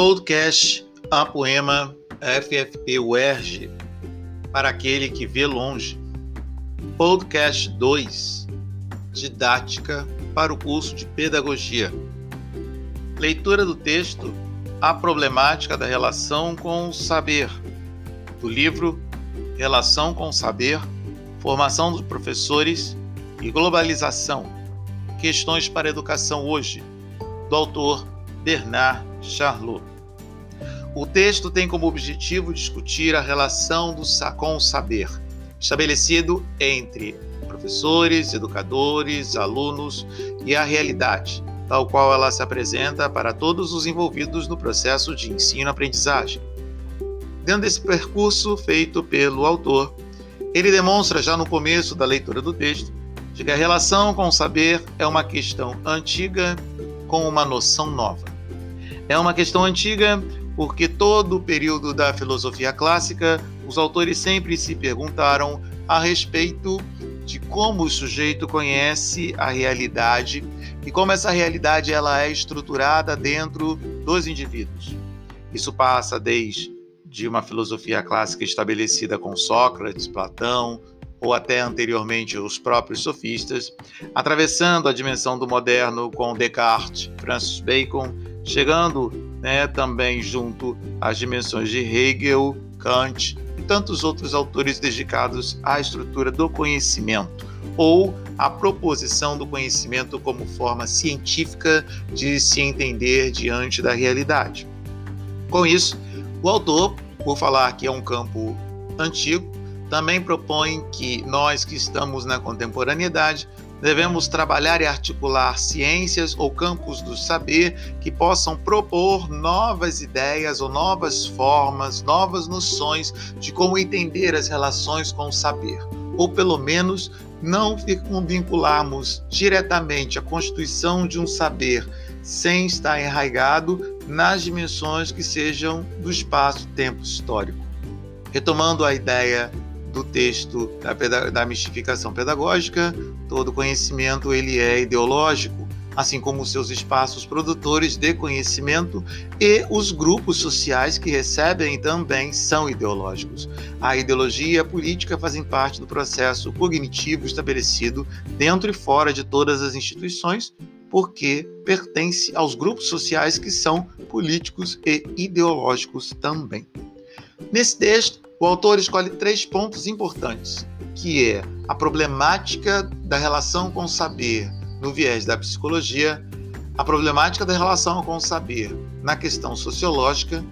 Podcast A Poema FFP UERJ para aquele que vê longe. Podcast 2 Didática para o curso de Pedagogia. Leitura do texto A Problemática da Relação com o Saber, do livro Relação com o Saber, Formação dos Professores e Globalização. Questões para a Educação hoje, do autor Bernard Charlot. O texto tem como objetivo discutir a relação do, com o saber, estabelecido entre professores, educadores, alunos e a realidade, tal qual ela se apresenta para todos os envolvidos no processo de ensino-aprendizagem. Dentro desse percurso feito pelo autor, ele demonstra já no começo da leitura do texto de que a relação com o saber é uma questão antiga com uma noção nova. É uma questão antiga porque todo o período da filosofia clássica, os autores sempre se perguntaram a respeito de como o sujeito conhece a realidade e como essa realidade ela é estruturada dentro dos indivíduos. Isso passa desde de uma filosofia clássica estabelecida com Sócrates, Platão, ou até anteriormente os próprios sofistas, atravessando a dimensão do moderno com Descartes, Francis Bacon, chegando né, também junto às dimensões de Hegel, Kant e tantos outros autores dedicados à estrutura do conhecimento ou à proposição do conhecimento como forma científica de se entender diante da realidade. Com isso, o autor, por falar que é um campo antigo, também propõe que nós que estamos na contemporaneidade devemos trabalhar e articular ciências ou campos do saber que possam propor novas ideias ou novas formas, novas noções de como entender as relações com o saber, ou pelo menos não vincularmos diretamente a constituição de um saber sem estar enraizado nas dimensões que sejam do espaço-tempo histórico. Retomando a ideia do texto da, da mistificação pedagógica, todo conhecimento ele é ideológico, assim como os seus espaços produtores de conhecimento e os grupos sociais que recebem também são ideológicos. A ideologia e a política fazem parte do processo cognitivo estabelecido dentro e fora de todas as instituições, porque pertence aos grupos sociais que são políticos e ideológicos também. Nesse texto, o autor escolhe três pontos importantes, que é a problemática da relação com o saber no viés da psicologia, a problemática da relação com o saber na questão sociológica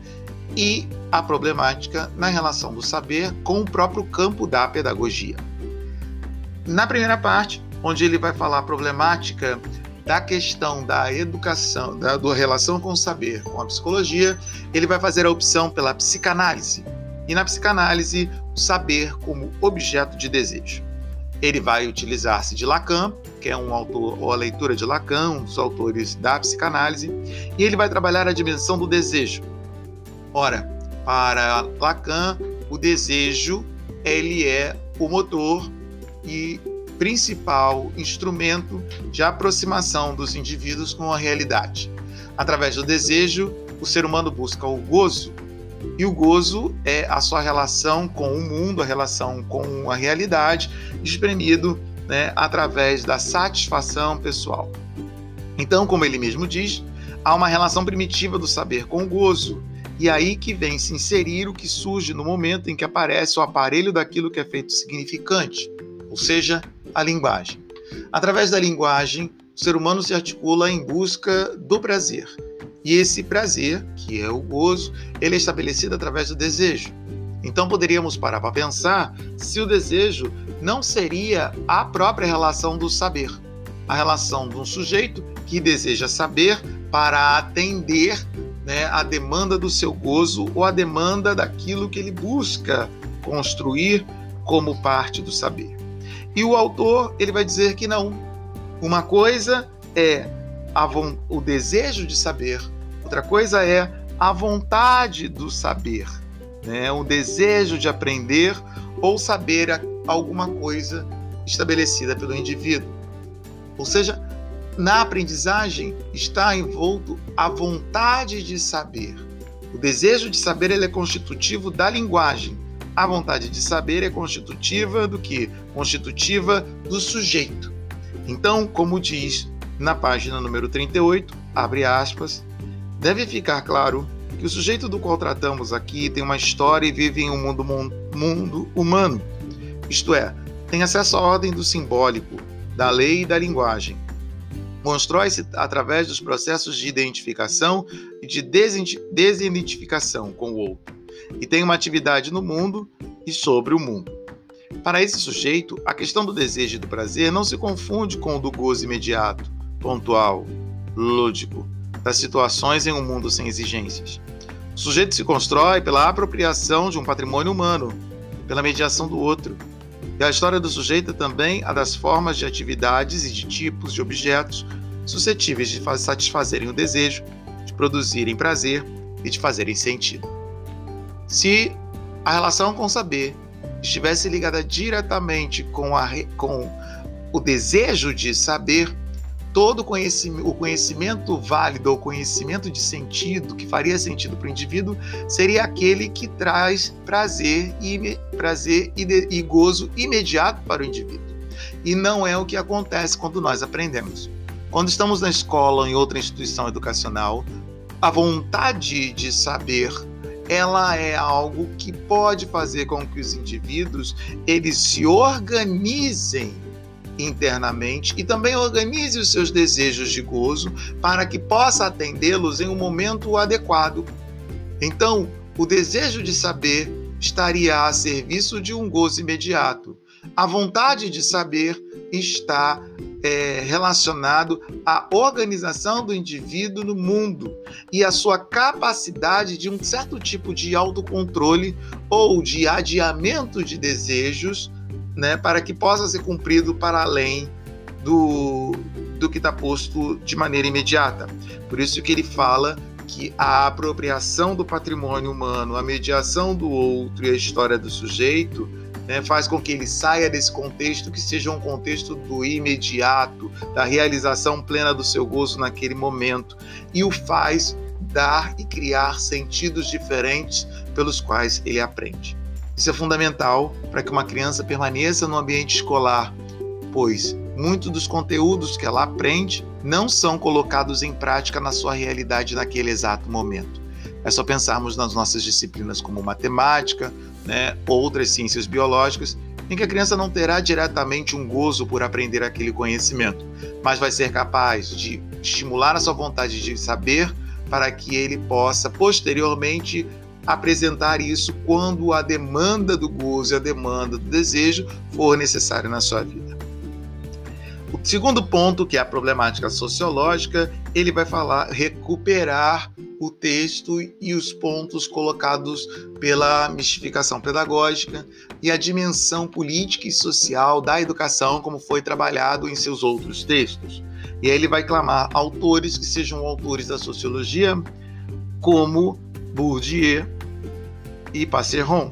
e a problemática na relação do saber com o próprio campo da pedagogia. Na primeira parte, onde ele vai falar a problemática da questão da educação, da, da relação com o saber com a psicologia, ele vai fazer a opção pela psicanálise, e na psicanálise, o saber como objeto de desejo. Ele vai utilizar-se de Lacan, que é um autor, ou a leitura de Lacan, um dos autores da psicanálise, e ele vai trabalhar a dimensão do desejo. Ora, para Lacan, o desejo ele é o motor e principal instrumento de aproximação dos indivíduos com a realidade. Através do desejo, o ser humano busca o gozo, e o gozo é a sua relação com o mundo, a relação com a realidade, exprimido né, através da satisfação pessoal. Então, como ele mesmo diz, há uma relação primitiva do saber com o gozo, e aí que vem se inserir o que surge no momento em que aparece o aparelho daquilo que é feito significante, ou seja, a linguagem. Através da linguagem, o ser humano se articula em busca do prazer. E esse prazer, que é o gozo, ele é estabelecido através do desejo. Então poderíamos parar para pensar se o desejo não seria a própria relação do saber, a relação de um sujeito que deseja saber para atender né, a demanda do seu gozo ou a demanda daquilo que ele busca construir como parte do saber. E o autor ele vai dizer que não. Uma coisa é o desejo de saber, Outra coisa é a vontade do saber, né? o desejo de aprender ou saber alguma coisa estabelecida pelo indivíduo. Ou seja, na aprendizagem está envolto a vontade de saber, O desejo de saber ele é constitutivo da linguagem. A vontade de saber é constitutiva do que? Constitutiva do sujeito. Então, como diz na página número 38, abre aspas, deve ficar claro que o sujeito do qual tratamos aqui tem uma história e vive em um mundo, mundo humano, isto é, tem acesso à ordem do simbólico, da lei e da linguagem. Constrói-se através dos processos de identificação e de desidentificação com o outro, e tem uma atividade no mundo e sobre o mundo. Para esse sujeito, a questão do desejo e do prazer não se confunde com o do gozo imediato, pontual, lúdico, das situações em um mundo sem exigências. O sujeito se constrói pela apropriação de um patrimônio humano, pela mediação do outro. E a história do sujeito é também a das formas de atividades e de tipos de objetos suscetíveis de satisfazerem o desejo, de produzirem prazer e de fazerem sentido. Se a relação com saber estivesse ligada diretamente com, a, com o desejo de saber, todo conhecimento, o conhecimento válido ou conhecimento de sentido que faria sentido para o indivíduo seria aquele que traz prazer e prazer e, de, e gozo imediato para o indivíduo. E não é o que acontece quando nós aprendemos. Quando estamos na escola ou em outra instituição educacional, a vontade de saber ela é algo que pode fazer com que os indivíduos eles se organizem internamente e também organize os seus desejos de gozo para que possa atendê-los em um momento adequado. Então, o desejo de saber estaria a serviço de um gozo imediato. A vontade de saber está é, relacionado à organização do indivíduo no mundo e à sua capacidade de um certo tipo de autocontrole ou de adiamento de desejos né, para que possa ser cumprido para além do, do que está posto de maneira imediata. Por isso que ele fala que a apropriação do patrimônio humano, a mediação do outro e a história do sujeito né, faz com que ele saia desse contexto que seja um contexto do imediato, da realização plena do seu gozo naquele momento, e o faz dar e criar sentidos diferentes pelos quais ele aprende. Isso é fundamental para que uma criança permaneça no ambiente escolar, pois muitos dos conteúdos que ela aprende não são colocados em prática na sua realidade naquele exato momento. É só pensarmos nas nossas disciplinas como matemática, né, outras ciências biológicas, em que a criança não terá diretamente um gozo por aprender aquele conhecimento, mas vai ser capaz de estimular a sua vontade de saber para que ele possa posteriormente apresentar isso quando a demanda do gozo e a demanda do desejo for necessária na sua vida. O segundo ponto, que é a problemática sociológica, ele vai falar recuperar o texto e os pontos colocados pela mistificação pedagógica e a dimensão política e social da educação, como foi trabalhado em seus outros textos. E aí ele vai clamar autores que sejam autores da sociologia, como Bourdieu, e Passeron.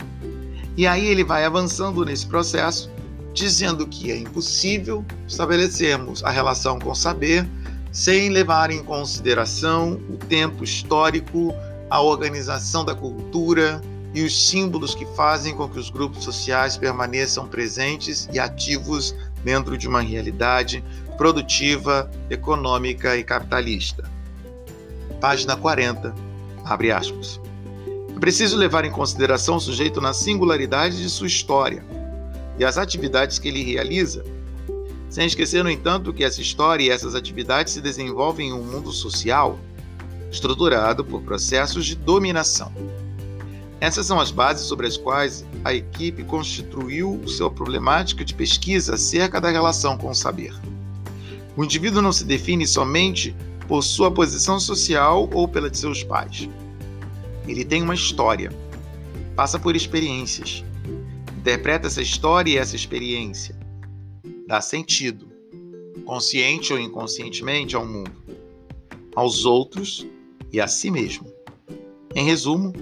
E aí ele vai avançando nesse processo, dizendo que é impossível estabelecermos a relação com saber sem levar em consideração o tempo histórico, a organização da cultura e os símbolos que fazem com que os grupos sociais permaneçam presentes e ativos dentro de uma realidade produtiva, econômica e capitalista. Página 40, abre aspas. É preciso levar em consideração o sujeito na singularidade de sua história e as atividades que ele realiza, sem esquecer, no entanto, que essa história e essas atividades se desenvolvem em um mundo social estruturado por processos de dominação. Essas são as bases sobre as quais a equipe constituiu sua problemática de pesquisa acerca da relação com o saber. O indivíduo não se define somente por sua posição social ou pela de seus pais. Ele tem uma história, passa por experiências, interpreta essa história e essa experiência, dá sentido, consciente ou inconscientemente, ao mundo, aos outros e a si mesmo. Em resumo,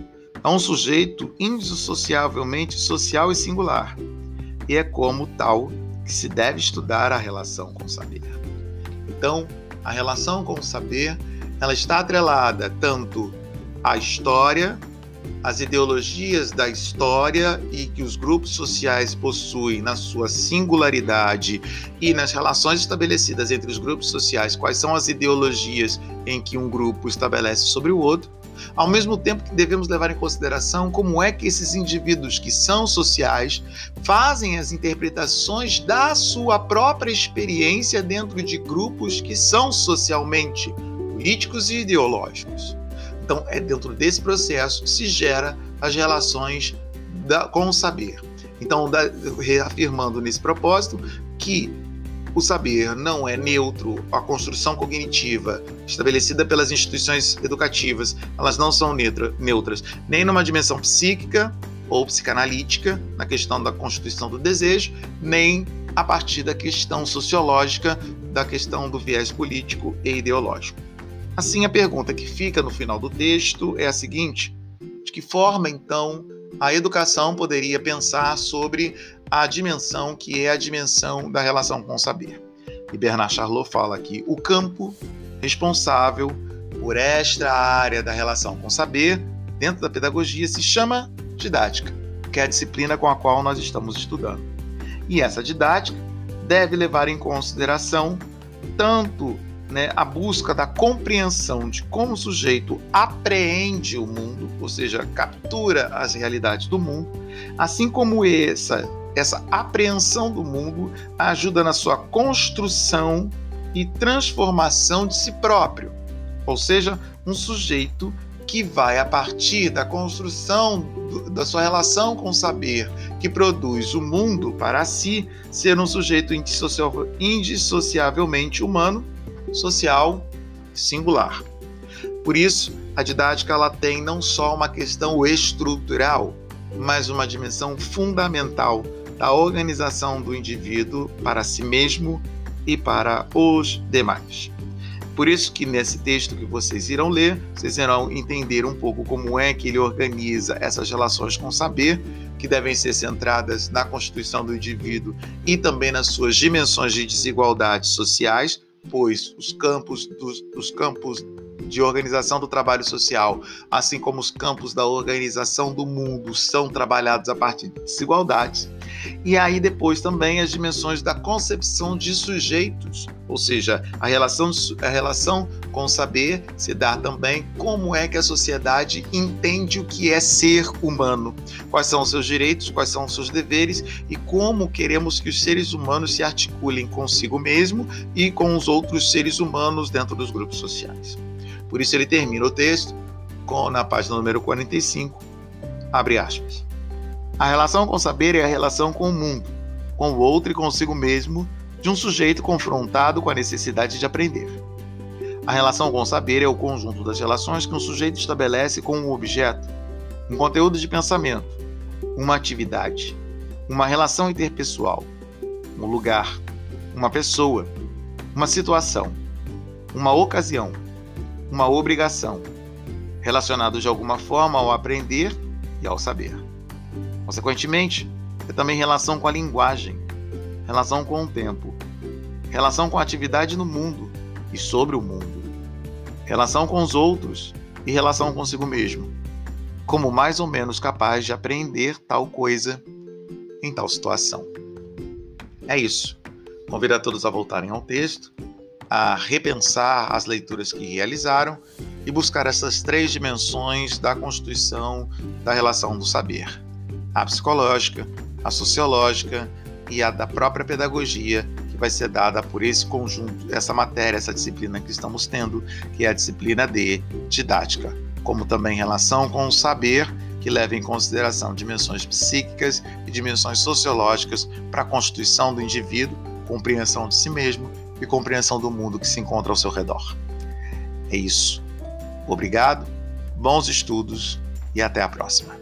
é um sujeito indissociavelmente social e singular, e é como tal que se deve estudar a relação com o saber. Então, a relação com o saber, ela está atrelada tanto a história, as ideologias da história e que os grupos sociais possuem na sua singularidade e nas relações estabelecidas entre os grupos sociais, quais são as ideologias em que um grupo estabelece sobre o outro, ao mesmo tempo que devemos levar em consideração como é que esses indivíduos que são sociais fazem as interpretações da sua própria experiência dentro de grupos que são socialmente políticos e ideológicos. Então, é dentro desse processo que se gera as relações da, com o saber. Então, da, reafirmando nesse propósito que o saber não é neutro, a construção cognitiva estabelecida pelas instituições educativas, elas não são neutra, neutras, nem numa dimensão psíquica ou psicanalítica, na questão da constituição do desejo, nem a partir da questão sociológica, da questão do viés político e ideológico. Assim, a pergunta que fica no final do texto é a seguinte: de que forma, então, a educação poderia pensar sobre a dimensão que é a dimensão da relação com o saber? E Bernard Charlot fala que o campo responsável por esta área da relação com o saber, dentro da pedagogia, se chama didática, que é a disciplina com a qual nós estamos estudando. E essa didática deve levar em consideração tanto né, a busca da compreensão de como o sujeito apreende o mundo, ou seja, captura as realidades do mundo, assim como essa, essa apreensão do mundo ajuda na sua construção e transformação de si próprio, ou seja, um sujeito que vai, a partir da construção do, da sua relação com o saber, que produz o mundo para si, ser um sujeito indissociavelmente humano social singular. Por isso, a didática ela tem não só uma questão estrutural, mas uma dimensão fundamental da organização do indivíduo para si mesmo e para os demais. Por isso que nesse texto que vocês irão ler, vocês irão entender um pouco como é que ele organiza essas relações com o saber, que devem ser centradas na constituição do indivíduo e também nas suas dimensões de desigualdades sociais, pois os campos dos, os campos de organização do trabalho social, assim como os campos da organização do mundo, são trabalhados a partir de desigualdades. E aí depois também as dimensões da concepção de sujeitos, ou seja, a relação, a relação com o saber se dá também como é que a sociedade entende o que é ser humano, quais são os seus direitos, quais são os seus deveres e como queremos que os seres humanos se articulem consigo mesmo e com os outros seres humanos dentro dos grupos sociais. Por isso ele termina o texto com, na página número 45, abre aspas. A relação com o saber é a relação com o mundo, com o outro e consigo mesmo, de um sujeito confrontado com a necessidade de aprender. A relação com o saber é o conjunto das relações que um sujeito estabelece com um objeto, um conteúdo de pensamento, uma atividade, uma relação interpessoal, um lugar, uma pessoa, uma situação, uma ocasião, uma obrigação, relacionados de alguma forma ao aprender e ao saber. Consequentemente, é também relação com a linguagem, relação com o tempo, relação com a atividade no mundo e sobre o mundo, relação com os outros e relação consigo mesmo, como mais ou menos capaz de aprender tal coisa em tal situação. É isso. Convido a todos a voltarem ao texto a repensar as leituras que realizaram e buscar essas três dimensões da constituição da relação do saber: a psicológica, a sociológica e a da própria pedagogia, que vai ser dada por esse conjunto, essa matéria, essa disciplina que estamos tendo, que é a disciplina de didática, como também relação com o saber que leva em consideração dimensões psíquicas e dimensões sociológicas para a constituição do indivíduo, compreensão de si mesmo e compreensão do mundo que se encontra ao seu redor. É isso. Obrigado, bons estudos e até a próxima.